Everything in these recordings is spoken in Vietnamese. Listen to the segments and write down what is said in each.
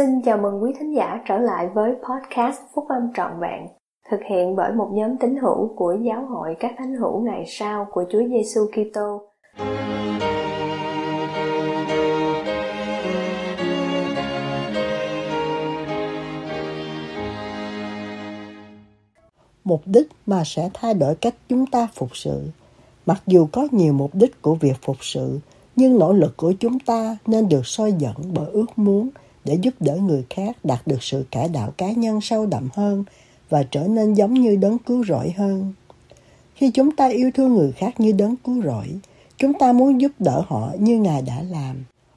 Xin chào mừng quý thính giả trở lại với podcast Phúc Âm Trọn Vẹn, thực hiện bởi một nhóm tín hữu của Giáo hội các thánh hữu ngày sau của Chúa Giêsu Kitô. Mục đích mà sẽ thay đổi cách chúng ta phục sự. Mặc dù có nhiều mục đích của việc phục sự, nhưng nỗ lực của chúng ta nên được soi dẫn bởi ước muốn để giúp đỡ người khác đạt được sự cải đạo cá nhân sâu đậm hơn và trở nên giống như đấng cứu rỗi hơn. Khi chúng ta yêu thương người khác như đấng cứu rỗi, chúng ta muốn giúp đỡ họ như Ngài đã làm.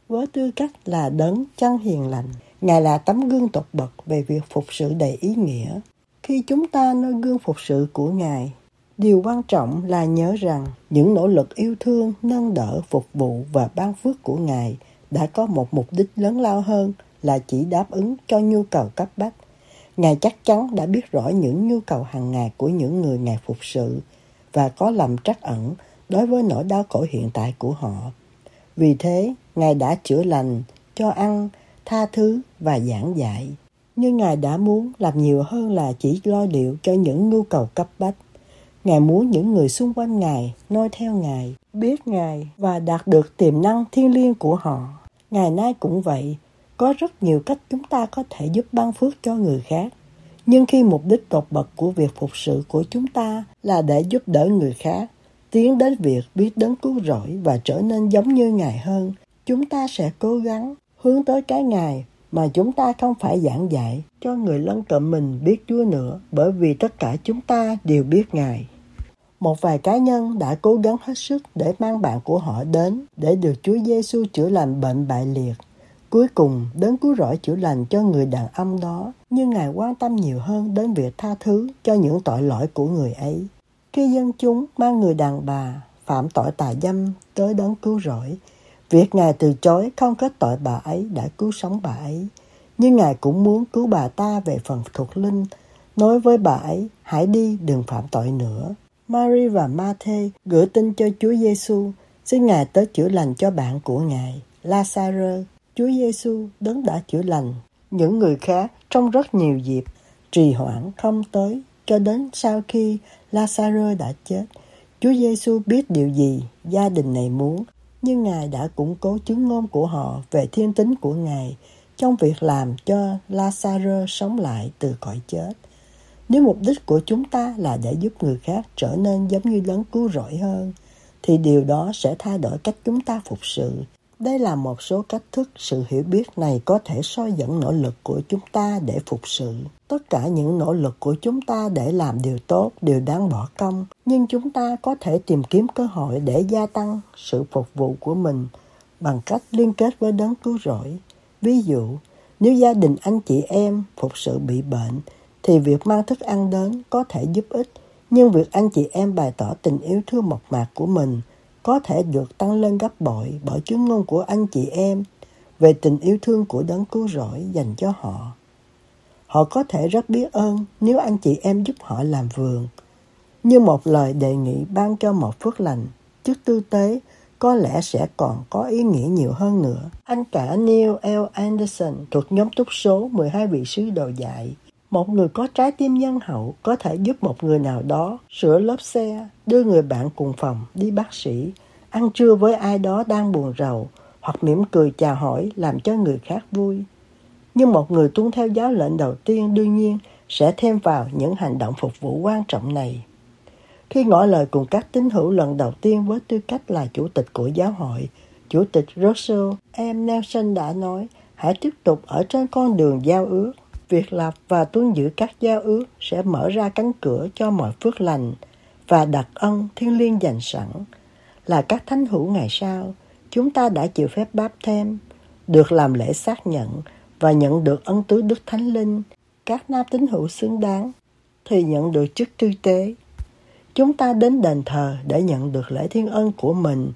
Với tư cách là đấng chân hiền lành, Ngài là tấm gương tột bậc về việc phục sự đầy ý nghĩa. Khi chúng ta noi gương phục sự của Ngài, điều quan trọng là nhớ rằng những nỗ lực yêu thương, nâng đỡ, phục vụ và ban phước của Ngài đã có một mục đích lớn lao hơn là chỉ đáp ứng cho nhu cầu cấp bách. Ngài chắc chắn đã biết rõ những nhu cầu hàng ngày của những người Ngài phục sự và có lòng trắc ẩn đối với nỗi đau khổ hiện tại của họ. Vì thế, Ngài đã chữa lành, cho ăn, tha thứ và giảng dạy. Nhưng Ngài đã muốn làm nhiều hơn là chỉ lo liệu cho những nhu cầu cấp bách. Ngài muốn những người xung quanh Ngài noi theo Ngài, biết Ngài và đạt được tiềm năng thiên liêng của họ. Ngày nay cũng vậy, có rất nhiều cách chúng ta có thể giúp ban phước cho người khác. Nhưng khi mục đích tột bậc của việc phục sự của chúng ta là để giúp đỡ người khác, tiến đến việc biết đấng cứu rỗi và trở nên giống như Ngài hơn, chúng ta sẽ cố gắng hướng tới cái Ngài mà chúng ta không phải giảng dạy cho người lân cận mình biết Chúa nữa bởi vì tất cả chúng ta đều biết Ngài. Một vài cá nhân đã cố gắng hết sức để mang bạn của họ đến để được Chúa Giêsu chữa lành bệnh bại liệt Cuối cùng, đến cứu rỗi chữa lành cho người đàn ông đó, nhưng Ngài quan tâm nhiều hơn đến việc tha thứ cho những tội lỗi của người ấy. Khi dân chúng mang người đàn bà phạm tội tà dâm tới đấng cứu rỗi, việc Ngài từ chối không kết tội bà ấy đã cứu sống bà ấy. Nhưng Ngài cũng muốn cứu bà ta về phần thuộc linh, nói với bà ấy, hãy đi đừng phạm tội nữa. Mary và Matthew gửi tin cho Chúa Giêsu, xin Ngài tới chữa lành cho bạn của Ngài, Lazarus Chúa Giêsu đấng đã chữa lành những người khác trong rất nhiều dịp trì hoãn không tới cho đến sau khi Lazarus đã chết. Chúa Giêsu biết điều gì gia đình này muốn, nhưng Ngài đã củng cố chứng ngôn của họ về thiên tính của Ngài trong việc làm cho Lazarus sống lại từ cõi chết. Nếu mục đích của chúng ta là để giúp người khác trở nên giống như đấng cứu rỗi hơn, thì điều đó sẽ thay đổi cách chúng ta phục sự đây là một số cách thức sự hiểu biết này có thể soi dẫn nỗ lực của chúng ta để phục sự. Tất cả những nỗ lực của chúng ta để làm điều tốt đều đáng bỏ công, nhưng chúng ta có thể tìm kiếm cơ hội để gia tăng sự phục vụ của mình bằng cách liên kết với đấng cứu rỗi. Ví dụ, nếu gia đình anh chị em phục sự bị bệnh, thì việc mang thức ăn đến có thể giúp ích, nhưng việc anh chị em bày tỏ tình yêu thương mộc mạc của mình – có thể được tăng lên gấp bội bởi chứng ngôn của anh chị em về tình yêu thương của đấng cứu rỗi dành cho họ. Họ có thể rất biết ơn nếu anh chị em giúp họ làm vườn. Như một lời đề nghị ban cho một phước lành, chức tư tế có lẽ sẽ còn có ý nghĩa nhiều hơn nữa. Anh cả Neil L. Anderson thuộc nhóm túc số 12 vị sứ đồ dạy một người có trái tim nhân hậu có thể giúp một người nào đó sửa lớp xe, đưa người bạn cùng phòng đi bác sĩ, ăn trưa với ai đó đang buồn rầu hoặc mỉm cười chào hỏi làm cho người khác vui. Nhưng một người tuân theo giáo lệnh đầu tiên đương nhiên sẽ thêm vào những hành động phục vụ quan trọng này. Khi ngỏ lời cùng các tín hữu lần đầu tiên với tư cách là chủ tịch của giáo hội, chủ tịch Russell M. Nelson đã nói, hãy tiếp tục ở trên con đường giao ước việc lập và tuân giữ các giao ước sẽ mở ra cánh cửa cho mọi phước lành và đặc ân thiên liêng dành sẵn. Là các thánh hữu ngày sau, chúng ta đã chịu phép báp thêm, được làm lễ xác nhận và nhận được ân tứ Đức Thánh Linh. Các nam tín hữu xứng đáng thì nhận được chức tư tế. Chúng ta đến đền thờ để nhận được lễ thiên ân của mình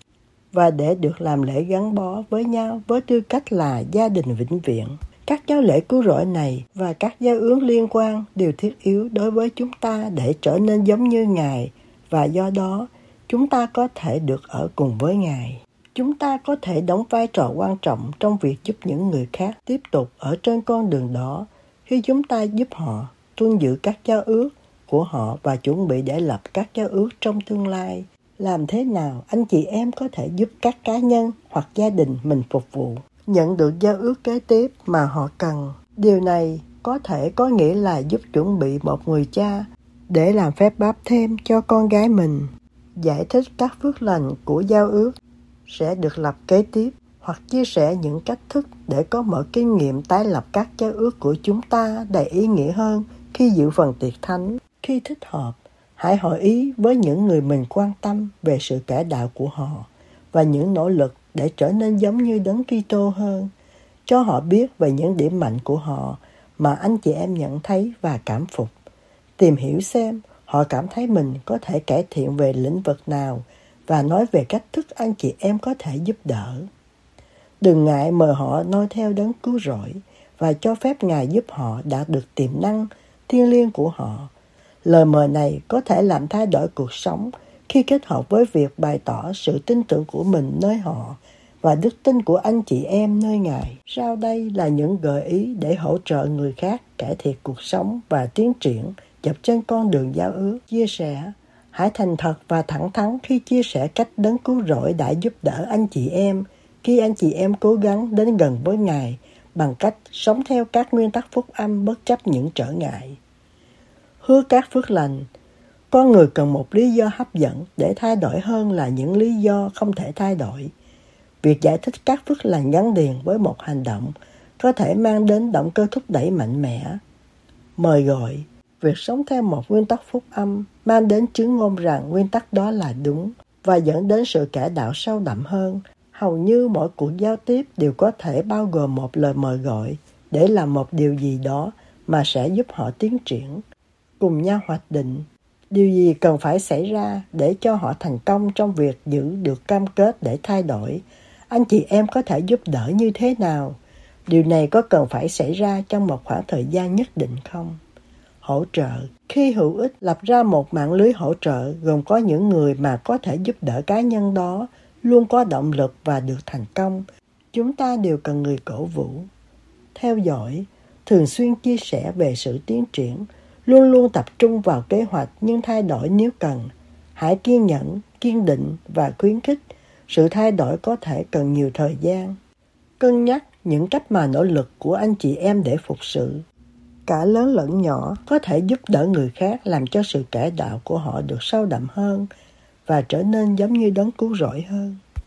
và để được làm lễ gắn bó với nhau với tư cách là gia đình vĩnh viễn. Các giáo lễ cứu rỗi này và các giáo ước liên quan đều thiết yếu đối với chúng ta để trở nên giống như Ngài, và do đó, chúng ta có thể được ở cùng với Ngài. Chúng ta có thể đóng vai trò quan trọng trong việc giúp những người khác tiếp tục ở trên con đường đó khi chúng ta giúp họ tuân giữ các giáo ước của họ và chuẩn bị để lập các giáo ước trong tương lai. Làm thế nào anh chị em có thể giúp các cá nhân hoặc gia đình mình phục vụ nhận được giao ước kế tiếp mà họ cần. Điều này có thể có nghĩa là giúp chuẩn bị một người cha để làm phép báp thêm cho con gái mình. Giải thích các phước lành của giao ước sẽ được lập kế tiếp hoặc chia sẻ những cách thức để có mở kinh nghiệm tái lập các giao ước của chúng ta đầy ý nghĩa hơn khi dự phần tiệc thánh. Khi thích hợp, hãy hỏi ý với những người mình quan tâm về sự cải đạo của họ và những nỗ lực để trở nên giống như đấng Kitô hơn, cho họ biết về những điểm mạnh của họ mà anh chị em nhận thấy và cảm phục. Tìm hiểu xem họ cảm thấy mình có thể cải thiện về lĩnh vực nào và nói về cách thức anh chị em có thể giúp đỡ. Đừng ngại mời họ noi theo đấng cứu rỗi và cho phép Ngài giúp họ đạt được tiềm năng thiêng liêng của họ. Lời mời này có thể làm thay đổi cuộc sống khi kết hợp với việc bày tỏ sự tin tưởng của mình nơi họ và đức tin của anh chị em nơi Ngài. Sau đây là những gợi ý để hỗ trợ người khác cải thiện cuộc sống và tiến triển dọc trên con đường giao ước. Chia sẻ, Hãy thành thật và thẳng thắn khi chia sẻ cách đấng cứu rỗi đã giúp đỡ anh chị em khi anh chị em cố gắng đến gần với Ngài bằng cách sống theo các nguyên tắc phúc âm bất chấp những trở ngại. Hứa các phước lành con người cần một lý do hấp dẫn để thay đổi hơn là những lý do không thể thay đổi. Việc giải thích các phước lành gắn liền với một hành động có thể mang đến động cơ thúc đẩy mạnh mẽ. Mời gọi, Việc sống theo một nguyên tắc phúc âm mang đến chứng ngôn rằng nguyên tắc đó là đúng và dẫn đến sự cải đạo sâu đậm hơn. Hầu như mỗi cuộc giao tiếp đều có thể bao gồm một lời mời gọi để làm một điều gì đó mà sẽ giúp họ tiến triển. Cùng nhau hoạch định điều gì cần phải xảy ra để cho họ thành công trong việc giữ được cam kết để thay đổi. Anh chị em có thể giúp đỡ như thế nào? Điều này có cần phải xảy ra trong một khoảng thời gian nhất định không? hỗ trợ. Khi hữu ích, lập ra một mạng lưới hỗ trợ gồm có những người mà có thể giúp đỡ cá nhân đó, luôn có động lực và được thành công. Chúng ta đều cần người cổ vũ. Theo dõi, thường xuyên chia sẻ về sự tiến triển, luôn luôn tập trung vào kế hoạch nhưng thay đổi nếu cần. Hãy kiên nhẫn, kiên định và khuyến khích. Sự thay đổi có thể cần nhiều thời gian. Cân nhắc những cách mà nỗ lực của anh chị em để phục sự cả lớn lẫn nhỏ có thể giúp đỡ người khác làm cho sự cải đạo của họ được sâu đậm hơn và trở nên giống như đấng cứu rỗi hơn